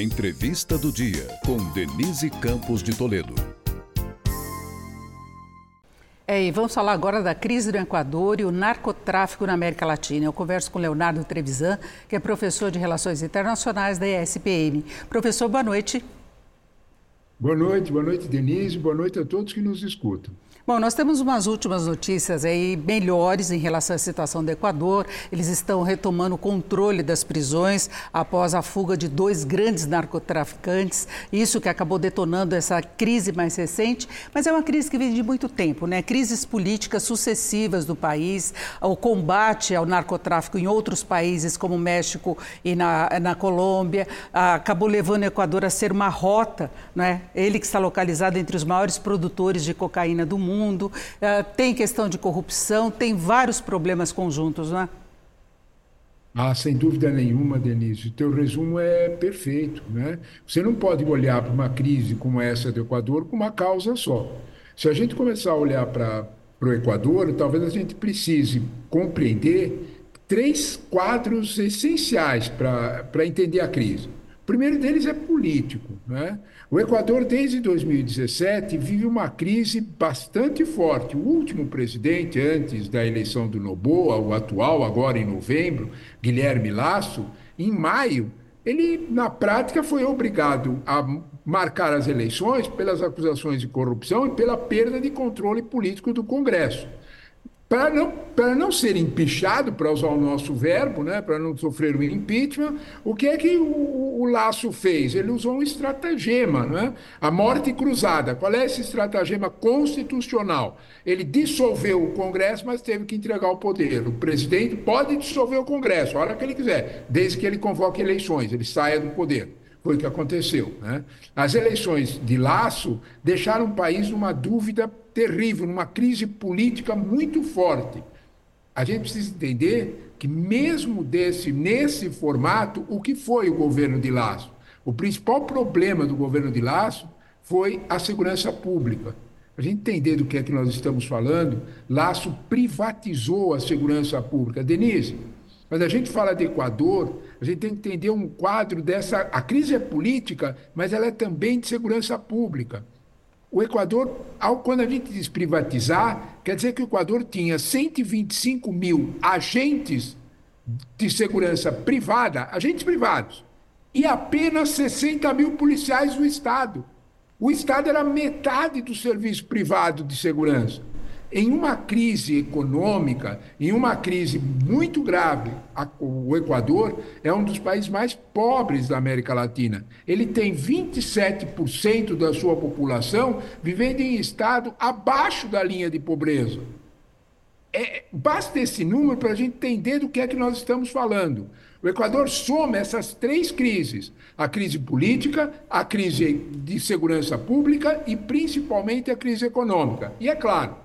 Entrevista do dia com Denise Campos de Toledo. É, e vamos falar agora da crise do Equador e o narcotráfico na América Latina. Eu converso com Leonardo Trevisan, que é professor de Relações Internacionais da ESPM. Professor, boa noite. Boa noite, boa noite, Denise, boa noite a todos que nos escutam. Bom, nós temos umas últimas notícias aí melhores em relação à situação do Equador. Eles estão retomando o controle das prisões após a fuga de dois grandes narcotraficantes. Isso que acabou detonando essa crise mais recente, mas é uma crise que vem de muito tempo, né? Crises políticas sucessivas do país, o combate ao narcotráfico em outros países como México e na, na Colômbia, acabou levando o Equador a ser uma rota, né? Ele que está localizado entre os maiores produtores de cocaína do mundo eh, tem questão de corrupção, tem vários problemas conjuntos, não é? Ah, sem dúvida nenhuma, Denise. O teu resumo é perfeito. Né? Você não pode olhar para uma crise como essa do Equador com uma causa só. Se a gente começar a olhar para o Equador, talvez a gente precise compreender três quadros essenciais para entender a crise. O primeiro deles é político. Né? O Equador, desde 2017, vive uma crise bastante forte. O último presidente, antes da eleição do Noboa, o atual, agora em novembro, Guilherme Lasso, em maio, ele, na prática, foi obrigado a marcar as eleições pelas acusações de corrupção e pela perda de controle político do Congresso para não, não ser empichado, para usar o nosso verbo, né, para não sofrer um impeachment, o que é que o, o, Laço fez? Ele usou um estratagema, né? a morte cruzada. Qual é esse estratagema constitucional? Ele dissolveu o Congresso, mas teve que entregar o poder. O presidente pode dissolver o Congresso a hora que ele quiser, desde que ele convoque eleições, ele saia do poder. Foi o que aconteceu. Né? As eleições de Laço deixaram o país numa dúvida terrível, numa crise política muito forte. A gente precisa entender que, mesmo desse, nesse formato, o que foi o governo de Laço? O principal problema do governo de Laço foi a segurança pública. A gente entender do que é que nós estamos falando, Laço privatizou a segurança pública. Denise, quando a gente fala de Equador, a gente tem que entender um quadro dessa. A crise é política, mas ela é também de segurança pública. O Equador, ao, quando a gente diz privatizar, quer dizer que o Equador tinha 125 mil agentes de segurança privada, agentes privados, e apenas 60 mil policiais do Estado. O Estado era metade do serviço privado de segurança. Em uma crise econômica, em uma crise muito grave, a, o Equador é um dos países mais pobres da América Latina. Ele tem 27% da sua população vivendo em estado abaixo da linha de pobreza. É, basta esse número para a gente entender do que é que nós estamos falando. O Equador soma essas três crises: a crise política, a crise de segurança pública e principalmente a crise econômica. E é claro,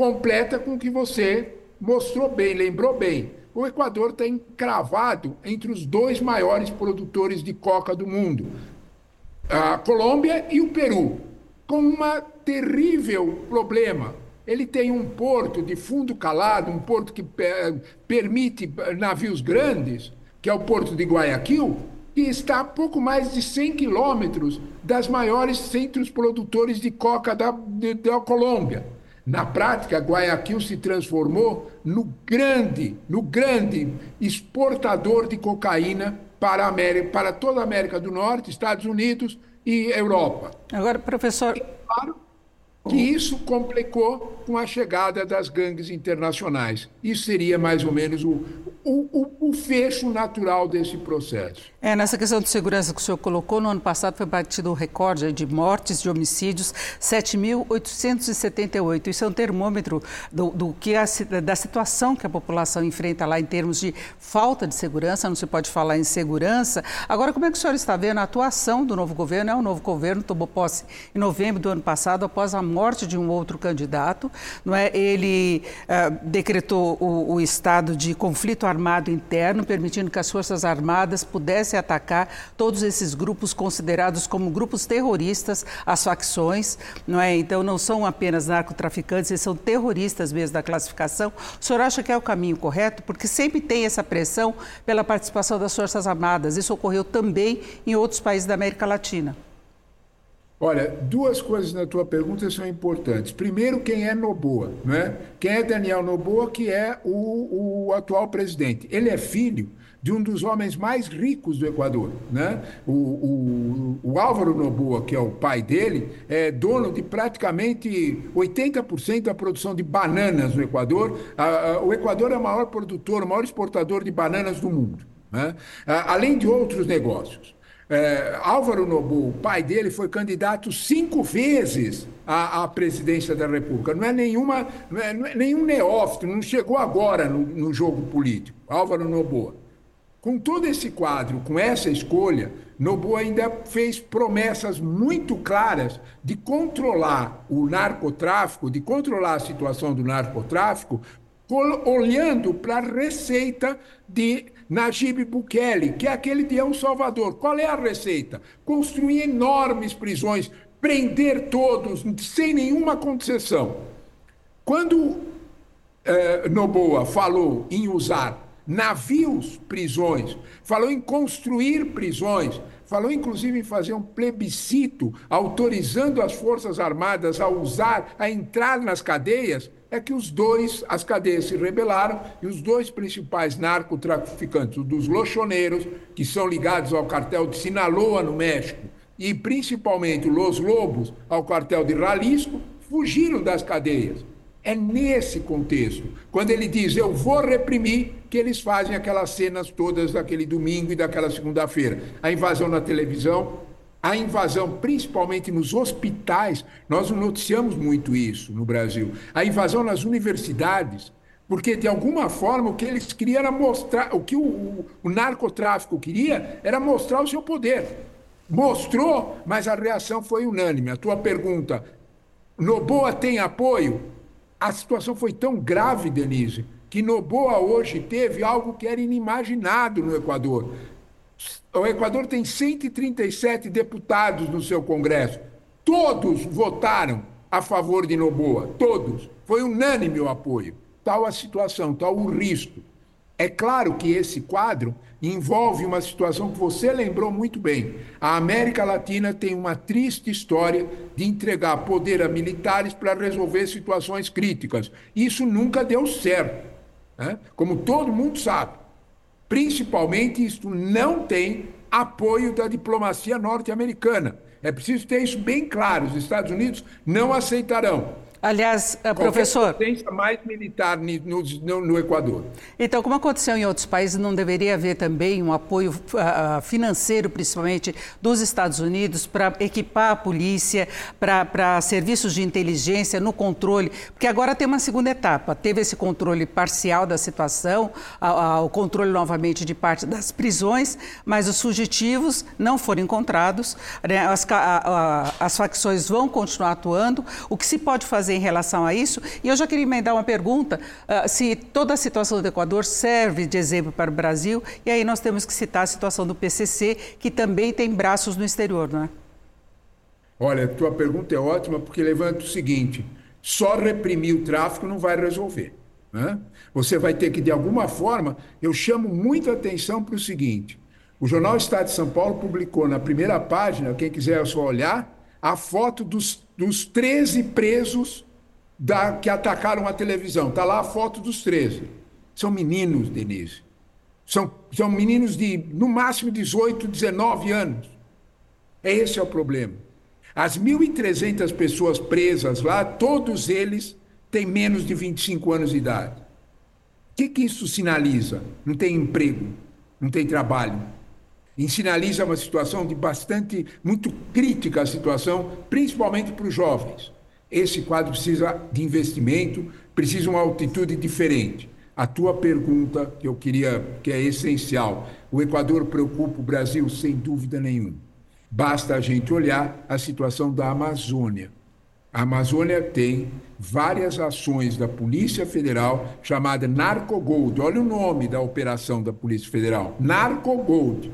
completa com o que você mostrou bem, lembrou bem. O Equador está encravado entre os dois maiores produtores de coca do mundo, a Colômbia e o Peru, com um terrível problema. Ele tem um porto de fundo calado, um porto que permite navios grandes, que é o porto de Guayaquil, que está a pouco mais de 100 quilômetros das maiores centros produtores de coca da, de, da Colômbia. Na prática, Guayaquil se transformou no grande, no grande exportador de cocaína para, América, para toda a América do Norte, Estados Unidos e Europa. Agora, professor. E, claro que isso complicou com a chegada das gangues internacionais. Isso seria mais ou menos o, o, o, o, fecho natural desse processo. É, nessa questão de segurança que o senhor colocou, no ano passado foi batido o recorde de mortes, de homicídios, 7.878. Isso é um termômetro do, do que a, da situação que a população enfrenta lá em termos de falta de segurança, não se pode falar em segurança. Agora, como é que o senhor está vendo a atuação do novo governo? É o novo governo tomou posse em novembro do ano passado, após a morte de um outro candidato. Não é? Ele uh, decretou o, o estado de conflito armado interno, permitindo que as Forças Armadas pudessem atacar todos esses grupos considerados como grupos terroristas, as facções, não é? Então não são apenas narcotraficantes, eles são terroristas mesmo da classificação. O senhor acha que é o caminho correto? Porque sempre tem essa pressão pela participação das Forças Armadas. Isso ocorreu também em outros países da América Latina. Olha, duas coisas na tua pergunta são importantes. Primeiro, quem é Noboa? Né? Quem é Daniel Noboa, que é o, o atual presidente? Ele é filho de um dos homens mais ricos do Equador. Né? O, o, o, Álvaro Noboa, que é o pai dele, é dono de praticamente 80% da produção de bananas no Equador. o Equador é o maior produtor, o maior exportador de bananas do mundo. Né? além de outros negócios. É, Álvaro Nobu, o pai dele, foi candidato cinco vezes à, à presidência da República. Não é, nenhuma, não é, não é nenhum neófito, não chegou agora no, no jogo político. Álvaro Nobu. Com todo esse quadro, com essa escolha, Nobu ainda fez promessas muito claras de controlar o narcotráfico, de controlar a situação do narcotráfico, olhando para a receita de Najib Bukele, que é aquele de El Salvador. Qual é a receita? Construir enormes prisões, prender todos, sem nenhuma concessão. Quando eh, Noboa falou em usar navios prisões, falou em construir prisões, falou inclusive em fazer um plebiscito autorizando as Forças Armadas a usar, a entrar nas cadeias, é que os dois, as cadeias se rebelaram e os dois principais narcotraficantes, os dos lochoneiros, que são ligados ao cartel de Sinaloa, no México, e principalmente Los Lobos, ao cartel de Jalisco, fugiram das cadeias. É nesse contexto, quando ele diz eu vou reprimir, que eles fazem aquelas cenas todas daquele domingo e daquela segunda-feira. A invasão na televisão, a invasão, principalmente nos hospitais, nós noticiamos muito isso no Brasil. A invasão nas universidades, porque de alguma forma o que eles queriam era mostrar, o que o, o, o narcotráfico queria era mostrar o seu poder. Mostrou, mas a reação foi unânime. A tua pergunta, Noboa tem apoio? A situação foi tão grave, Denise, que Noboa hoje teve algo que era inimaginado no Equador o Equador tem 137 deputados no seu Congresso. Todos votaram a favor de Noboa, todos. Foi unânime o apoio. Tal a situação, tal o risco. É claro que esse quadro envolve uma situação que você lembrou muito bem. A América Latina tem uma triste história de entregar poder a militares para resolver situações críticas. Isso nunca deu certo, né? como todo mundo sabe. Principalmente, isto não tem apoio da diplomacia norte-americana. É preciso ter isso bem claro. Os Estados Unidos não aceitarão. Aliás, eh, professor. potência mais militar no, no, no, Equador. Então, como aconteceu em outros países, não deveria haver também um apoio uh, financeiro, principalmente dos Estados Unidos, para equipar a polícia, para serviços de inteligência no controle? Porque agora tem uma segunda etapa. Teve esse controle parcial da situação, uh, uh, o controle novamente de parte das prisões, mas os fugitivos não foram encontrados, né? as, as facções vão continuar atuando. O que se pode fazer? Fazer em relação a isso? E eu já queria emendar uma pergunta: uh, se toda a situação do Equador serve de exemplo para o Brasil, e aí nós temos que citar a situação do PCC, que também tem braços no exterior, não é? Olha, tua pergunta é ótima porque levanta o seguinte: só reprimir o tráfico não vai resolver. Né? Você vai ter que, de alguma forma, eu chamo muita atenção para o seguinte: o jornal Estado de São Paulo publicou na primeira página, quem quiser só olhar, a foto dos, dos 13 presos da, que atacaram a televisão. Está lá a foto dos 13. São meninos, Denise. São, são meninos de, no máximo, 18, 19 anos. Esse é o problema. As 1.300 pessoas presas lá, todos eles têm menos de 25 anos de idade. O que, que isso sinaliza? Não tem emprego, não tem trabalho, e sinaliza uma situação de bastante, muito crítica a situação, principalmente para os jovens. Esse quadro precisa de investimento, precisa uma altitude diferente. A tua pergunta, que eu queria, que é essencial, o Equador preocupa o Brasil sem dúvida nenhuma. Basta a gente olhar a situação da Amazônia. A Amazônia tem várias ações da Polícia Federal chamada Narcogold. Olha o nome da operação da Polícia Federal: Narcogold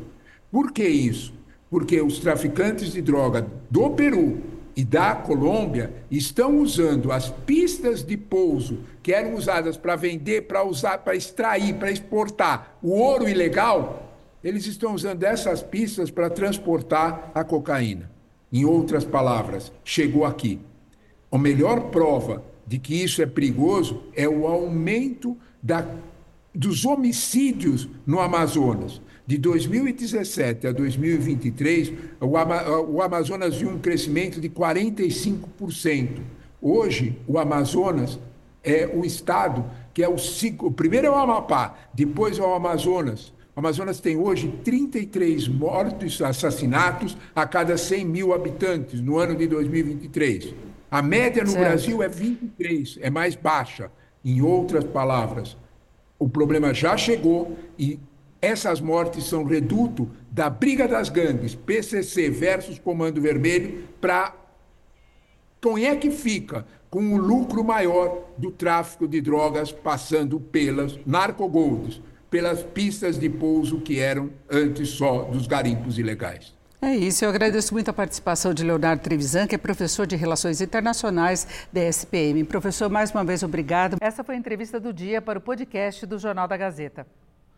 Por que isso? Porque os traficantes de droga do Peru e da Colômbia estão usando as pistas de pouso que eram usadas para vender, para usar, para extrair, para exportar o ouro ilegal, eles estão usando essas pistas para transportar a cocaína. Em outras palavras, chegou aqui. A melhor prova de que isso é perigoso é o aumento da, dos homicídios no Amazonas. De 2017 a 2023, o, Ama o Amazonas viu um crescimento de 45%. Hoje, o Amazonas é o estado que é o, o primeiro é o Amapá, depois é o Amazonas. O Amazonas tem hoje 33 mortos, assassinatos a cada 100 mil habitantes no ano de 2023. A média no certo. Brasil é 23, é mais baixa. Em outras palavras, o problema já chegou e essas mortes são reduto da briga das gangues, PCC versus Comando Vermelho, para quem é que fica com o lucro maior do tráfico de drogas passando pelas narcogolds, pelas pistas de pouso que eram antes só dos garimpos ilegais. É isso, eu agradeço muito a participação de Leonardo Trevisan, que é professor de Relações Internacionais da SPM. Professor, mais uma vez, obrigado. Essa foi a entrevista do dia para o podcast do Jornal da Gazeta.